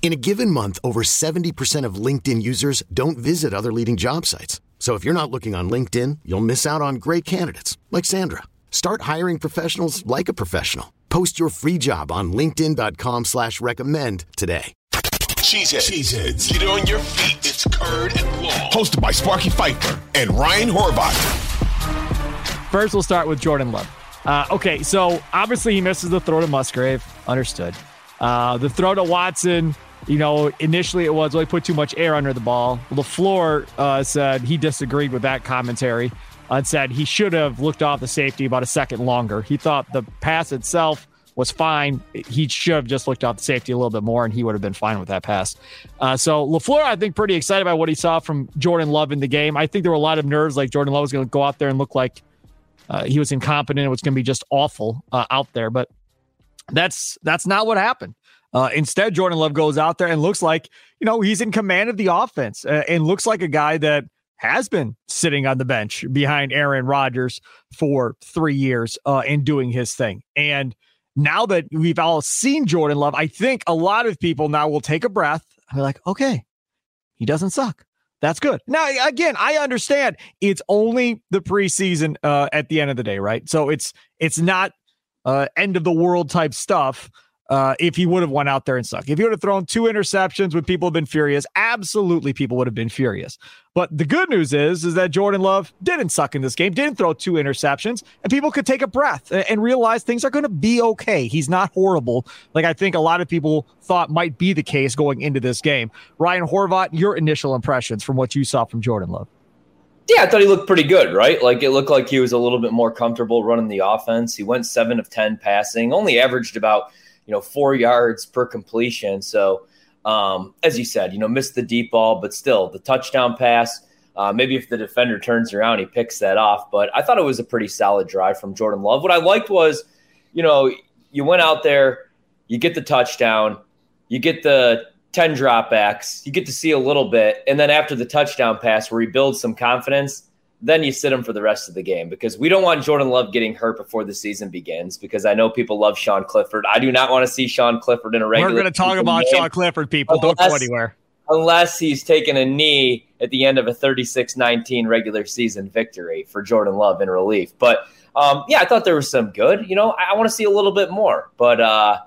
In a given month, over 70% of LinkedIn users don't visit other leading job sites. So if you're not looking on LinkedIn, you'll miss out on great candidates like Sandra. Start hiring professionals like a professional. Post your free job on LinkedIn.com slash recommend today. Cheeseheads. Cheeseheads. Get on your feet. It's Curd and Long. Hosted by Sparky Fifer and Ryan Horvat. First, we'll start with Jordan Love. Uh, okay, so obviously he misses the throw to Musgrave. Understood. Uh, the throw to Watson, you know, initially it was, well, he put too much air under the ball. LaFleur uh, said he disagreed with that commentary and said he should have looked off the safety about a second longer. He thought the pass itself was fine. He should have just looked off the safety a little bit more, and he would have been fine with that pass. Uh, so LaFleur, I think, pretty excited about what he saw from Jordan Love in the game. I think there were a lot of nerves, like Jordan Love was going to go out there and look like uh, he was incompetent. It was going to be just awful uh, out there, but that's that's not what happened. Uh, instead, Jordan Love goes out there and looks like you know he's in command of the offense uh, and looks like a guy that has been sitting on the bench behind Aaron Rodgers for three years uh, and doing his thing. And now that we've all seen Jordan Love, I think a lot of people now will take a breath and be like, okay, he doesn't suck. That's good. Now, again, I understand it's only the preseason uh, at the end of the day, right? So it's it's not uh, end of the world type stuff uh, if he would have went out there and sucked. If he would have thrown two interceptions, would people have been furious? Absolutely, people would have been furious. But the good news is, is that Jordan Love didn't suck in this game, didn't throw two interceptions, and people could take a breath and realize things are going to be okay. He's not horrible, like I think a lot of people thought might be the case going into this game. Ryan Horvat, your initial impressions from what you saw from Jordan Love. Yeah, I thought he looked pretty good, right? Like it looked like he was a little bit more comfortable running the offense. He went seven of 10 passing, only averaged about you know, four yards per completion. So, um, as you said, you know, missed the deep ball, but still the touchdown pass. Uh, maybe if the defender turns around, he picks that off. But I thought it was a pretty solid drive from Jordan Love. What I liked was, you know, you went out there, you get the touchdown, you get the 10 dropbacks, you get to see a little bit. And then after the touchdown pass, where he builds some confidence, then you sit him for the rest of the game because we don't want Jordan Love getting hurt before the season begins because I know people love Sean Clifford. I do not want to see Sean Clifford in a regular. We're going to talk about game. Sean Clifford, people. Unless, don't go anywhere. Unless he's taken a knee at the end of a 36 19 regular season victory for Jordan Love in relief. But um, yeah, I thought there was some good. You know, I, I want to see a little bit more. But uh,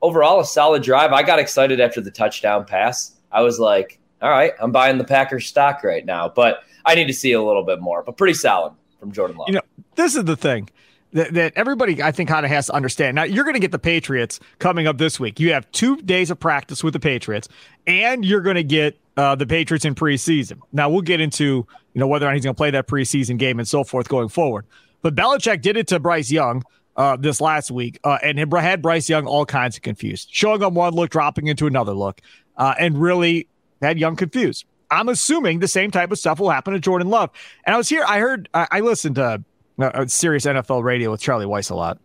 overall, a solid drive. I got excited after the touchdown pass. I was like, all right, I'm buying the Packers stock right now. But I need to see a little bit more, but pretty solid from Jordan Love. You know, this is the thing that, that everybody I think kind of has to understand. Now you're going to get the Patriots coming up this week. You have two days of practice with the Patriots, and you're going to get uh, the Patriots in preseason. Now we'll get into you know whether or not he's going to play that preseason game and so forth going forward. But Belichick did it to Bryce Young. Uh, this last week, uh, and had Bryce Young all kinds of confused, showing him one look, dropping into another look, uh, and really had Young confused. I'm assuming the same type of stuff will happen to Jordan Love. And I was here, I heard, I, I listened to uh, Sirius NFL radio with Charlie Weis a lot.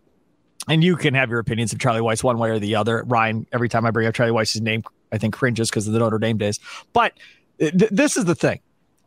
And you can have your opinions of Charlie Weis one way or the other. Ryan, every time I bring up Charlie Weis's name, I think cringes because of the Notre Dame days. But th- this is the thing.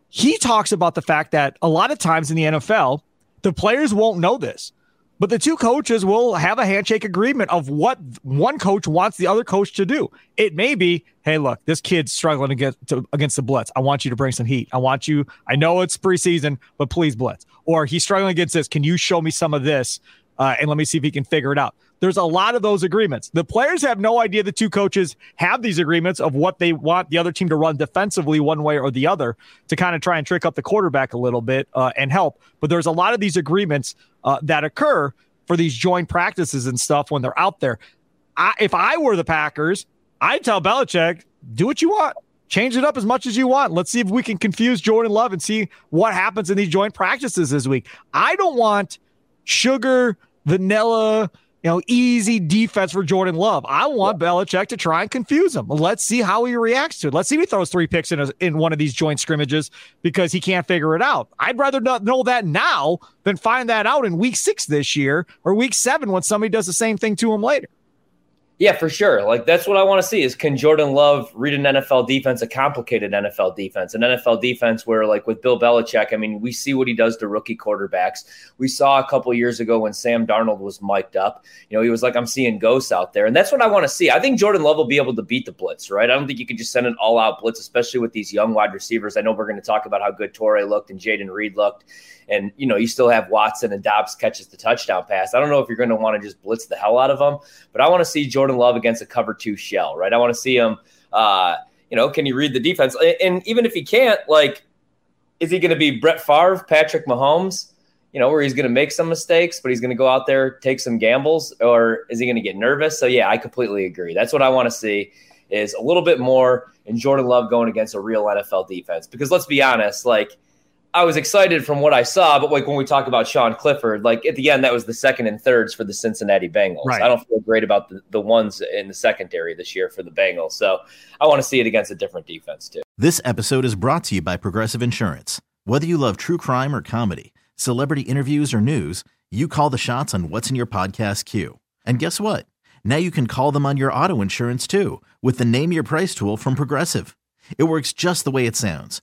He talks about the fact that a lot of times in the NFL, the players won't know this. But the two coaches will have a handshake agreement of what one coach wants the other coach to do. It may be, hey, look, this kid's struggling against to, against the blitz. I want you to bring some heat. I want you. I know it's preseason, but please blitz. Or he's struggling against this. Can you show me some of this? Uh, and let me see if he can figure it out. There's a lot of those agreements. The players have no idea the two coaches have these agreements of what they want the other team to run defensively one way or the other to kind of try and trick up the quarterback a little bit uh, and help. But there's a lot of these agreements uh, that occur for these joint practices and stuff when they're out there. I, if I were the Packers, I'd tell Belichick, do what you want. Change it up as much as you want. Let's see if we can confuse Jordan Love and see what happens in these joint practices this week. I don't want sugar, vanilla, you know, easy defense for Jordan Love. I want Belichick to try and confuse him. Let's see how he reacts to it. Let's see if he throws three picks in a, in one of these joint scrimmages because he can't figure it out. I'd rather not know that now than find that out in week six this year or week seven when somebody does the same thing to him later. Yeah, for sure. Like that's what I want to see is can Jordan Love read an NFL defense, a complicated NFL defense, an NFL defense where like with Bill Belichick, I mean, we see what he does to rookie quarterbacks. We saw a couple years ago when Sam Darnold was mic'd up. You know, he was like, I'm seeing ghosts out there. And that's what I want to see. I think Jordan Love will be able to beat the blitz, right? I don't think you can just send an all out blitz, especially with these young wide receivers. I know we're going to talk about how good Toure looked and Jayden Reed looked and you know you still have Watson and Doubs catches the touchdown pass. I don't know if you're going to want to just blitz the hell out of them, but I want to see Jordan Love against a cover two shell, right? I want to see him. Uh, you know, can you read the defense? And even if he can't, like, is he going to be Brett Favre, Patrick Mahomes? You know, where he's going to make some mistakes, but he's going to go out there take some gambles, or is he going to get nervous? So yeah, I completely agree. That's what I want to see is a little bit more in Jordan Love going against a real NFL defense. Because let's be honest, like I was excited from what I saw, but like when we talk about Sean Clifford, like at the end, that was the second and thirds for the Cincinnati Bengals. Right. I don't feel great about the, the ones in the secondary this year for the Bengals. So I want to see it against a different defense too. This episode is brought to you by Progressive Insurance. Whether you love true crime or comedy, celebrity interviews or news, you call the shots on what's in your podcast queue. And guess what? Now you can call them on your auto insurance too with the Name Your Price tool from Progressive. It works just the way it sounds